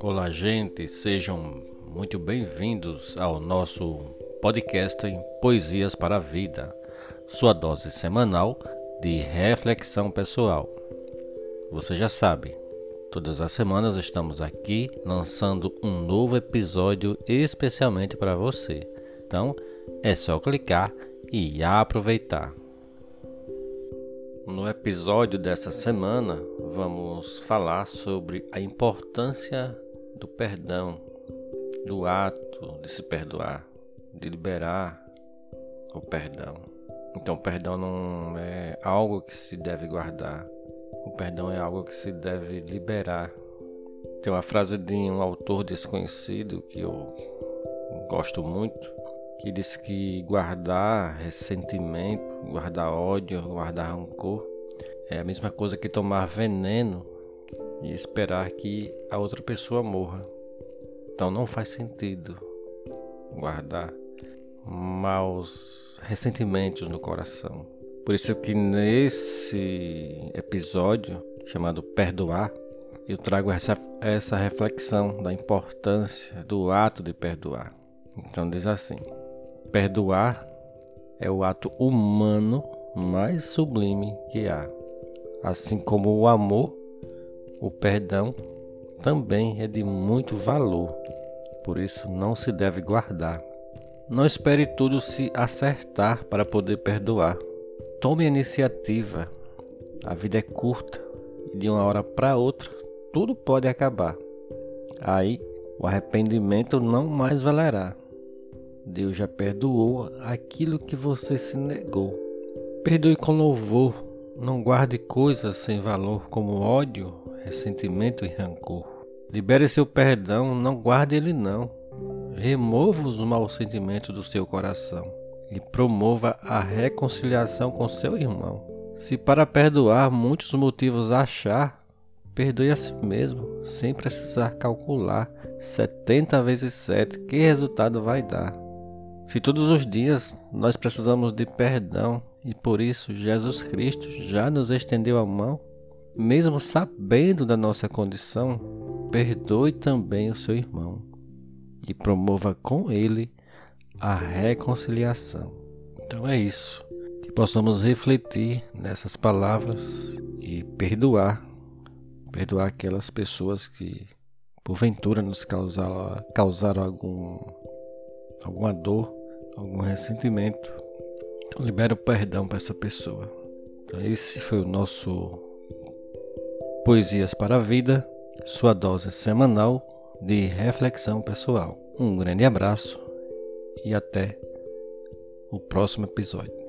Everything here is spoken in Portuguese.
Olá, gente, sejam muito bem-vindos ao nosso podcast em Poesias para a Vida, sua dose semanal de reflexão pessoal. Você já sabe, todas as semanas estamos aqui lançando um novo episódio especialmente para você. Então é só clicar e aproveitar. No episódio dessa semana, vamos falar sobre a importância do perdão, do ato de se perdoar, de liberar o perdão. Então, o perdão não é algo que se deve guardar, o perdão é algo que se deve liberar. Tem uma frase de um autor desconhecido que eu gosto muito, que diz que guardar ressentimento, guardar ódio, guardar rancor é a mesma coisa que tomar veneno e esperar que a outra pessoa morra. Então não faz sentido guardar maus ressentimentos no coração. Por isso que nesse episódio chamado Perdoar, eu trago essa, essa reflexão da importância do ato de perdoar. Então diz assim: perdoar é o ato humano mais sublime que há. Assim como o amor o perdão também é de muito valor, por isso não se deve guardar. Não espere tudo se acertar para poder perdoar. Tome a iniciativa. A vida é curta e de uma hora para outra tudo pode acabar. Aí o arrependimento não mais valerá. Deus já perdoou aquilo que você se negou. Perdoe com louvor. Não guarde coisas sem valor como ódio, ressentimento e rancor. Libere seu perdão, não guarde ele não. Remova os maus sentimentos do seu coração e promova a reconciliação com seu irmão. Se para perdoar muitos motivos achar, perdoe a si mesmo, sem precisar calcular 70 vezes 7 que resultado vai dar. Se todos os dias nós precisamos de perdão e por isso Jesus Cristo já nos estendeu a mão, mesmo sabendo da nossa condição, perdoe também o seu irmão e promova com ele a reconciliação. Então é isso, que possamos refletir nessas palavras e perdoar, perdoar aquelas pessoas que porventura nos causaram, causaram algum, alguma dor, algum ressentimento. Então libera o perdão para essa pessoa. Então esse foi o nosso Poesias para a Vida, sua dose semanal de reflexão pessoal. Um grande abraço e até o próximo episódio.